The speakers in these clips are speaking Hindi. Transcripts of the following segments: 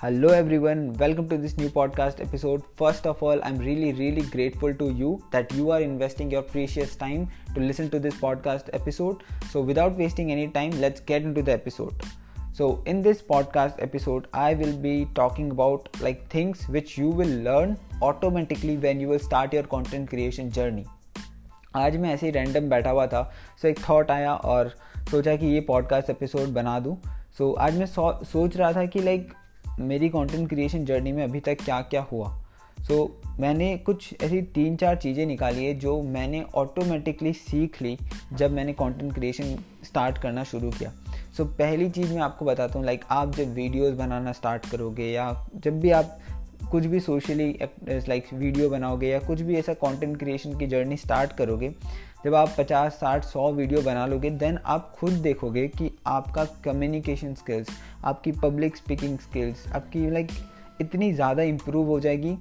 Hello everyone, welcome to this new podcast episode. First of all, I'm really, really grateful to you that you are investing your precious time to listen to this podcast episode. So, without wasting any time, let's get into the episode. So, in this podcast episode, I will be talking about like things which you will learn automatically when you will start your content creation journey. आज मैं ऐसे ही रैंडम बैठा हुआ था सो एक थॉट आया और सोचा कि ये पॉडकास्ट एपिसोड बना दूँ सो आज मैं सोच रहा था कि लाइक मेरी कंटेंट क्रिएशन जर्नी में अभी तक क्या क्या हुआ? सो so, मैंने कुछ ऐसी तीन चार चीज़ें निकाली है जो मैंने ऑटोमेटिकली सीख ली जब मैंने कंटेंट क्रिएशन स्टार्ट करना शुरू किया। सो so, पहली चीज़ मैं आपको बताता हूँ लाइक आप जब वीडियोस बनाना स्टार्ट करोगे या जब भी आप कुछ भी सोशली लाइक वीडियो बनाओगे या कुछ भी ऐसा कंटेंट क्रिएशन की जर्नी स्टार्ट करोगे जब आप 50 60 100 वीडियो बना लोगे देन आप खुद देखोगे कि आपका कम्युनिकेशन स्किल्स आपकी पब्लिक स्पीकिंग स्किल्स आपकी लाइक इतनी ज़्यादा इम्प्रूव हो जाएगी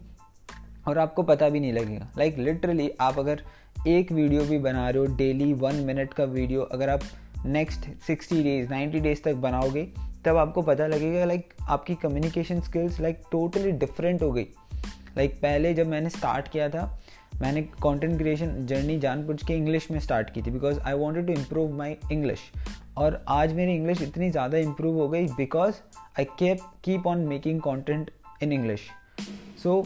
और आपको पता भी नहीं लगेगा। लाइक like, लिटरली आप अगर एक वीडियो भी बना रहे हो डेली वन मिनट का वीडियो अगर आप next sixty days ninety days तक बनाओगे तब आपको पता लगेगा लाइक आपकी communication skills like totally different हो गई। लाइक like, पहले जब मैंने स्टार्ट किया था मैंने कंटेंट क्रिएशन जर्नी जानबूझ के इंग्लिश में स्टार्ट की थी because I wanted to improve my English और आज मेरी इंग्लिश इतनी ज़्यादा इम्प्रूव हो गई because I kept keep on making content in English so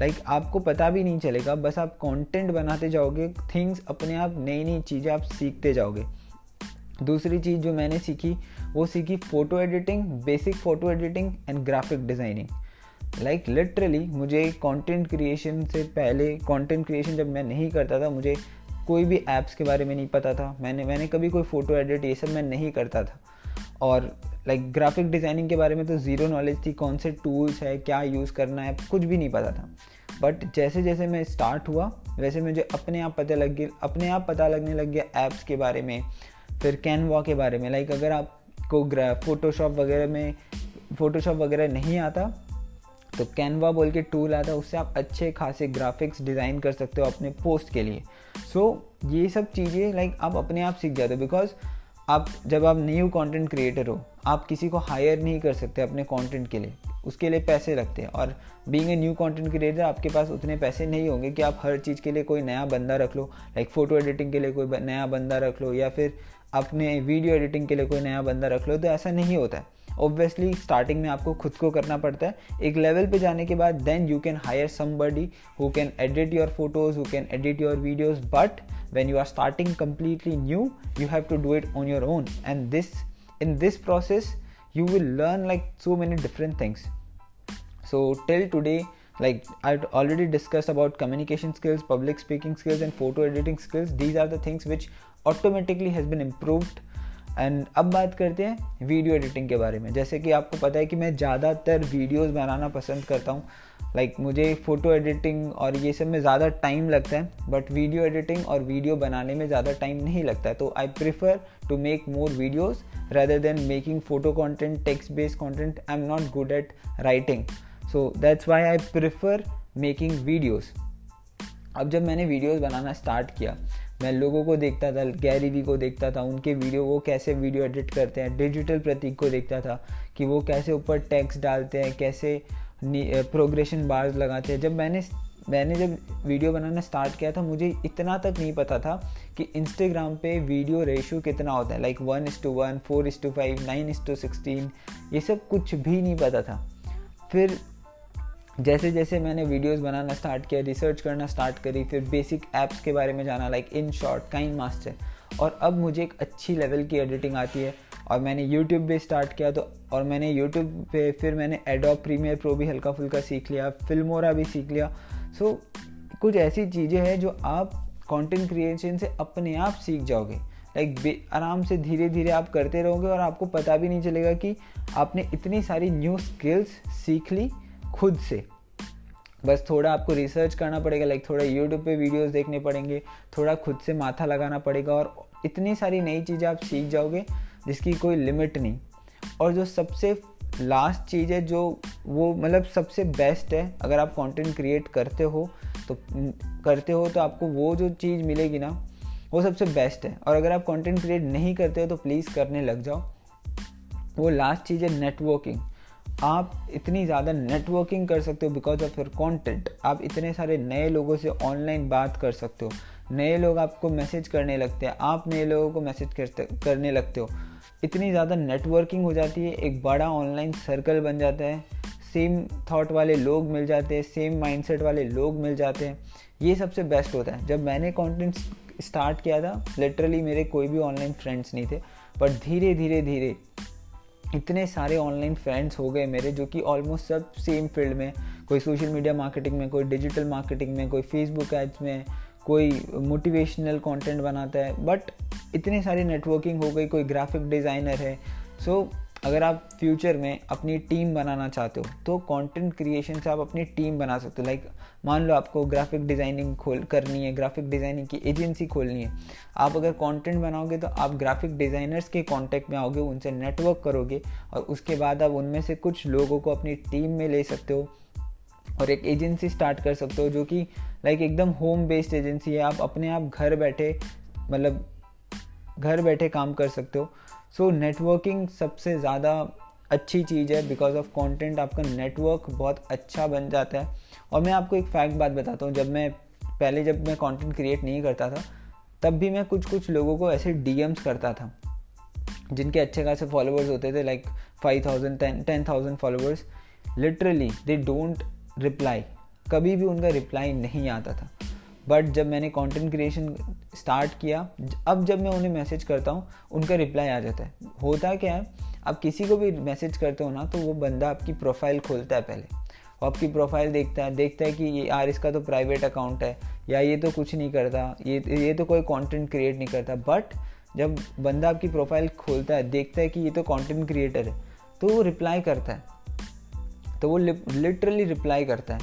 like आपको पता भी नहीं चलेगा, बस आप कंटेंट बनाते जाओगे थिंग्स अपने आप नई नई चीज़ें आप सीखते जाओगे। दूसरी चीज़ जो मैंने सीखी, वो सीखी photo editing basic photo editing and graphic designing like like, literally मुझे कंटेंट क्रिएशन से पहले कंटेंट क्रिएशन जब मैं नहीं करता था मुझे कोई भी ऐप्स के बारे में नहीं पता था। मैंने मैंने कभी कोई फ़ोटो एडिट ये सब मैं नहीं करता था। और लाइक ग्राफिक डिज़ाइनिंग के बारे में तो ज़ीरो नॉलेज थी कौन से टूल्स है क्या यूज़ करना है कुछ भी नहीं पता था। बट जैसे जैसे मैं स्टार्ट हुआ वैसे मुझे अपने आप पता लग गया अपने आप पता लगने लग गया ऐप्स के बारे में फिर कैनवा के बारे में। लाइक अगर आपको ग्रा फोटोशॉप वगैरह में फ़ोटोशॉप वगैरह नहीं आता तो कैनवा बोल के टूल आता है उससे आप अच्छे खासे ग्राफिक्स डिज़ाइन कर सकते हो अपने पोस्ट के लिए। सो so, ये सब चीज़ें लाइक आप अपने आप सीख जाते हो बिकॉज़ आप जब आप न्यू कंटेंट क्रिएटर हो आप किसी को हायर नहीं कर सकते अपने कंटेंट के लिए। उसके लिए पैसे लगते हैं और being a new content creator आपके पास उतने पैसे नहीं होंगे कि आप हर चीज़ के लिए कोई नया बंदा रख लो। लाइक फ़ोटो एडिटिंग के लिए कोई नया बंदा रख लो या फिर अपने वीडियो एडिटिंग के लिए कोई नया बंदा रख लो तो ऐसा नहीं होता है। ऑब्वियसली स्टार्टिंग में आपको खुद को करना पड़ता है। एक लेवल पे जाने के बाद then you can hire some somebody who can edit your photos who can edit your videos but when you are starting completely new you have to do it on your own and this in this process you will learn like so many different things so till today like I already discuss about communication skills public speaking skills and photo editing skills these are the things which automatically has been improved and अब बात करते हैं वीडियो एडिटिंग के बारे में। जैसे कि आपको पता है कि मैं ज़्यादातर वीडियोस बनाना पसंद करता हूँ। लाइक like, मुझे फ़ोटो एडिटिंग और ये सब में ज़्यादा टाइम लगता है बट वीडियो एडिटिंग और वीडियो बनाने में ज़्यादा टाइम नहीं लगता। है तो I prefer to make more videos rather than making photo content text based content I am not good at writing so that's why I prefer making videos अब जब मैंने वीडियोज़ बनाना स्टार्ट किया मैं लोगों को देखता था, गैरी वी को देखता था, उनके वीडियो, वो कैसे वीडियो एडिट करते हैं, डिजिटल प्रतीक को देखता था कि वो कैसे ऊपर टैक्स डालते हैं, कैसे प्रोग्रेशन बार्स लगाते हैं। जब मैंने मैंने जब वीडियो बनाना स्टार्ट किया था, मुझे इतना तक नहीं पता था कि इंस्टाग्राम पे वीडियो रेशियो कितना होता है like one is to one four is to five nine is to sixteen ये सब कुछ भी नहीं पता था। फिर जैसे जैसे मैंने वीडियोस बनाना स्टार्ट किया रिसर्च करना स्टार्ट करी फिर बेसिक ऐप्स के बारे में जाना like InShot KineMaster और अब मुझे एक अच्छी लेवल की एडिटिंग आती है और मैंने यूट्यूब पे स्टार्ट किया तो और मैंने यूट्यूब पे फिर मैंने एडोप प्रीमियर प्रो भी हल्का फुल्का सीख लिया फिल्मोरा भी सीख लिया। सो so, कुछ ऐसी चीज़ें हैं जो आप कंटेंट क्रिएशन से अपने आप सीख जाओगे। लाइक आराम से धीरे धीरे आप करते रहोगे और आपको पता भी नहीं चलेगा कि आपने इतनी सारी न्यू स्किल्स सीख ली खुद से। बस थोड़ा आपको रिसर्च करना पड़ेगा लाइक थोड़ा यूट्यूब पे वीडियोस देखने पड़ेंगे, थोड़ा खुद से माथा लगाना पड़ेगा और इतनी सारी नई चीज़ें आप सीख जाओगे जिसकी कोई लिमिट नहीं। और जो सबसे लास्ट चीज़ है जो वो मतलब सबसे बेस्ट है, अगर आप कंटेंट क्रिएट करते हो तो करते हो तो आपको वो जो चीज़ मिलेगी ना, वो सबसे बेस्ट है। और अगर आप कंटेंट क्रिएट नहीं करते हो तो प्लीज़ करने लग जाओ। वो लास्ट चीज़ है नेटवर्किंग आप इतनी ज़्यादा नेटवर्किंग कर सकते हो बिकॉज़ ऑफ़ योर कॉन्टेंट आप इतने सारे नए लोगों से ऑनलाइन बात कर सकते हो। नए लोग आपको मैसेज करने लगते हैं। आप नए लोगों को मैसेज करने लगते हो। इतनी ज़्यादा नेटवर्किंग हो जाती है। एक बड़ा ऑनलाइन सर्कल बन जाता है। सेम थॉट वाले लोग मिल जाते हैं। सेम माइंडसेट वाले लोग मिल जाते हैं। ये सबसे बेस्ट होता है। जब मैंने कंटेंट स्टार्ट किया था लिटरली मेरे कोई भी ऑनलाइन फ्रेंड्स नहीं थे। बट धीरे धीरे धीरे इतने सारे ऑनलाइन फ्रेंड्स हो गए मेरे जो कि ऑलमोस्ट सब सेम फ़ील्ड में कोई सोशल मीडिया मार्केटिंग में कोई डिजिटल मार्केटिंग में कोई फेसबुक एड्स में कोई मोटिवेशनल कंटेंट बनाता है बट इतने सारे नेटवर्किंग हो गई कोई ग्राफिक डिज़ाइनर है। सो so, अगर आप फ्यूचर में अपनी टीम बनाना चाहते हो तो कंटेंट क्रिएशन से आप अपनी टीम बना सकते हो। लाइक मान लो आपको ग्राफिक डिज़ाइनिंग खोल, करनी है ग्राफिक डिज़ाइनिंग की एजेंसी खोलनी है। आप अगर कंटेंट बनाओगे तो आप ग्राफिक डिज़ाइनर्स के कांटेक्ट में आओगे, उनसे नेटवर्क करोगे, और उसके बाद आप उनमें से कुछ लोगों को अपनी टीम में ले सकते हो, और एक एजेंसी स्टार्ट कर सकते हो, जो कि लाइक एकदम होम बेस्ड एजेंसी है। आप अपने आप घर बैठे मतलब घर बैठे काम कर सकते हो। सो नेटवर्किंग सबसे ज़्यादा अच्छी चीज़ है बिकॉज़ ऑफ़ कंटेंट आपका नेटवर्क बहुत अच्छा बन जाता है। और मैं आपको एक फैक्ट बात बताता हूँ, जब मैं, पहले जब मैं कंटेंट क्रिएट नहीं करता था, तब भी मैं कुछ कुछ लोगों को ऐसे डी करता था, जिनके अच्छे खासे फॉलोअर्स होते थे like five thousand ten ten thousand followers literally they don't reply कभी भी उनका रिप्लाई नहीं आता था। बट जब मैंने कंटेंट क्रिएशन स्टार्ट किया, अब जब मैं उन्हें मैसेज करता हूँ, उनका रिप्लाई आ जाता है। होता क्या है, आप किसी को भी मैसेज करते हो ना तो वो बंदा आपकी प्रोफ़ाइल खोलता है पहले। वो आपकी प्रोफ़ाइल देखता है देखता है कि ये यार इसका तो प्राइवेट अकाउंट है, या ये तो कुछ नहीं करता, ये ये तो कोई कंटेंट क्रिएट नहीं करता। बट जब बंदा आपकी प्रोफ़ाइल खोलता है, देखता है कि ये तो कंटेंट क्रिएटर है तो वो रिप्लाई करता है। तो वो लिटरली रिप्लाई करता है।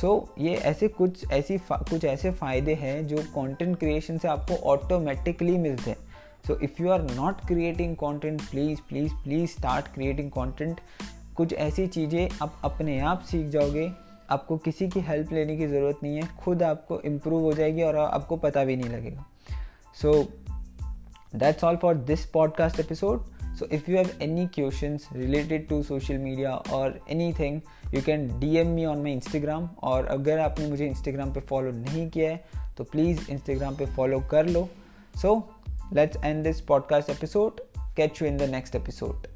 सो so, ये ऐसे कुछ ऐसी कुछ ऐसे फ़ायदे हैं जो कंटेंट क्रिएशन से आपको ऑटोमेटिकली मिलते हैं। So if you are not creating content please please please start creating content कुछ ऐसी चीज़ें आप अपने आप सीख जाओगे। आपको किसी की हेल्प लेने की ज़रूरत नहीं है। खुद आपको इम्प्रूव हो जाएगी और आपको पता भी नहीं लगेगा। So that's all for this podcast episode so if you have any question related to social media और anything you can D M me on my Instagram और अगर आपने मुझे इंस्टाग्राम पर फॉलो नहीं किया है तो प्लीज़ इंस्टाग्राम पर फॉलो कर लो। So let's end this podcast episode catch you in the next episode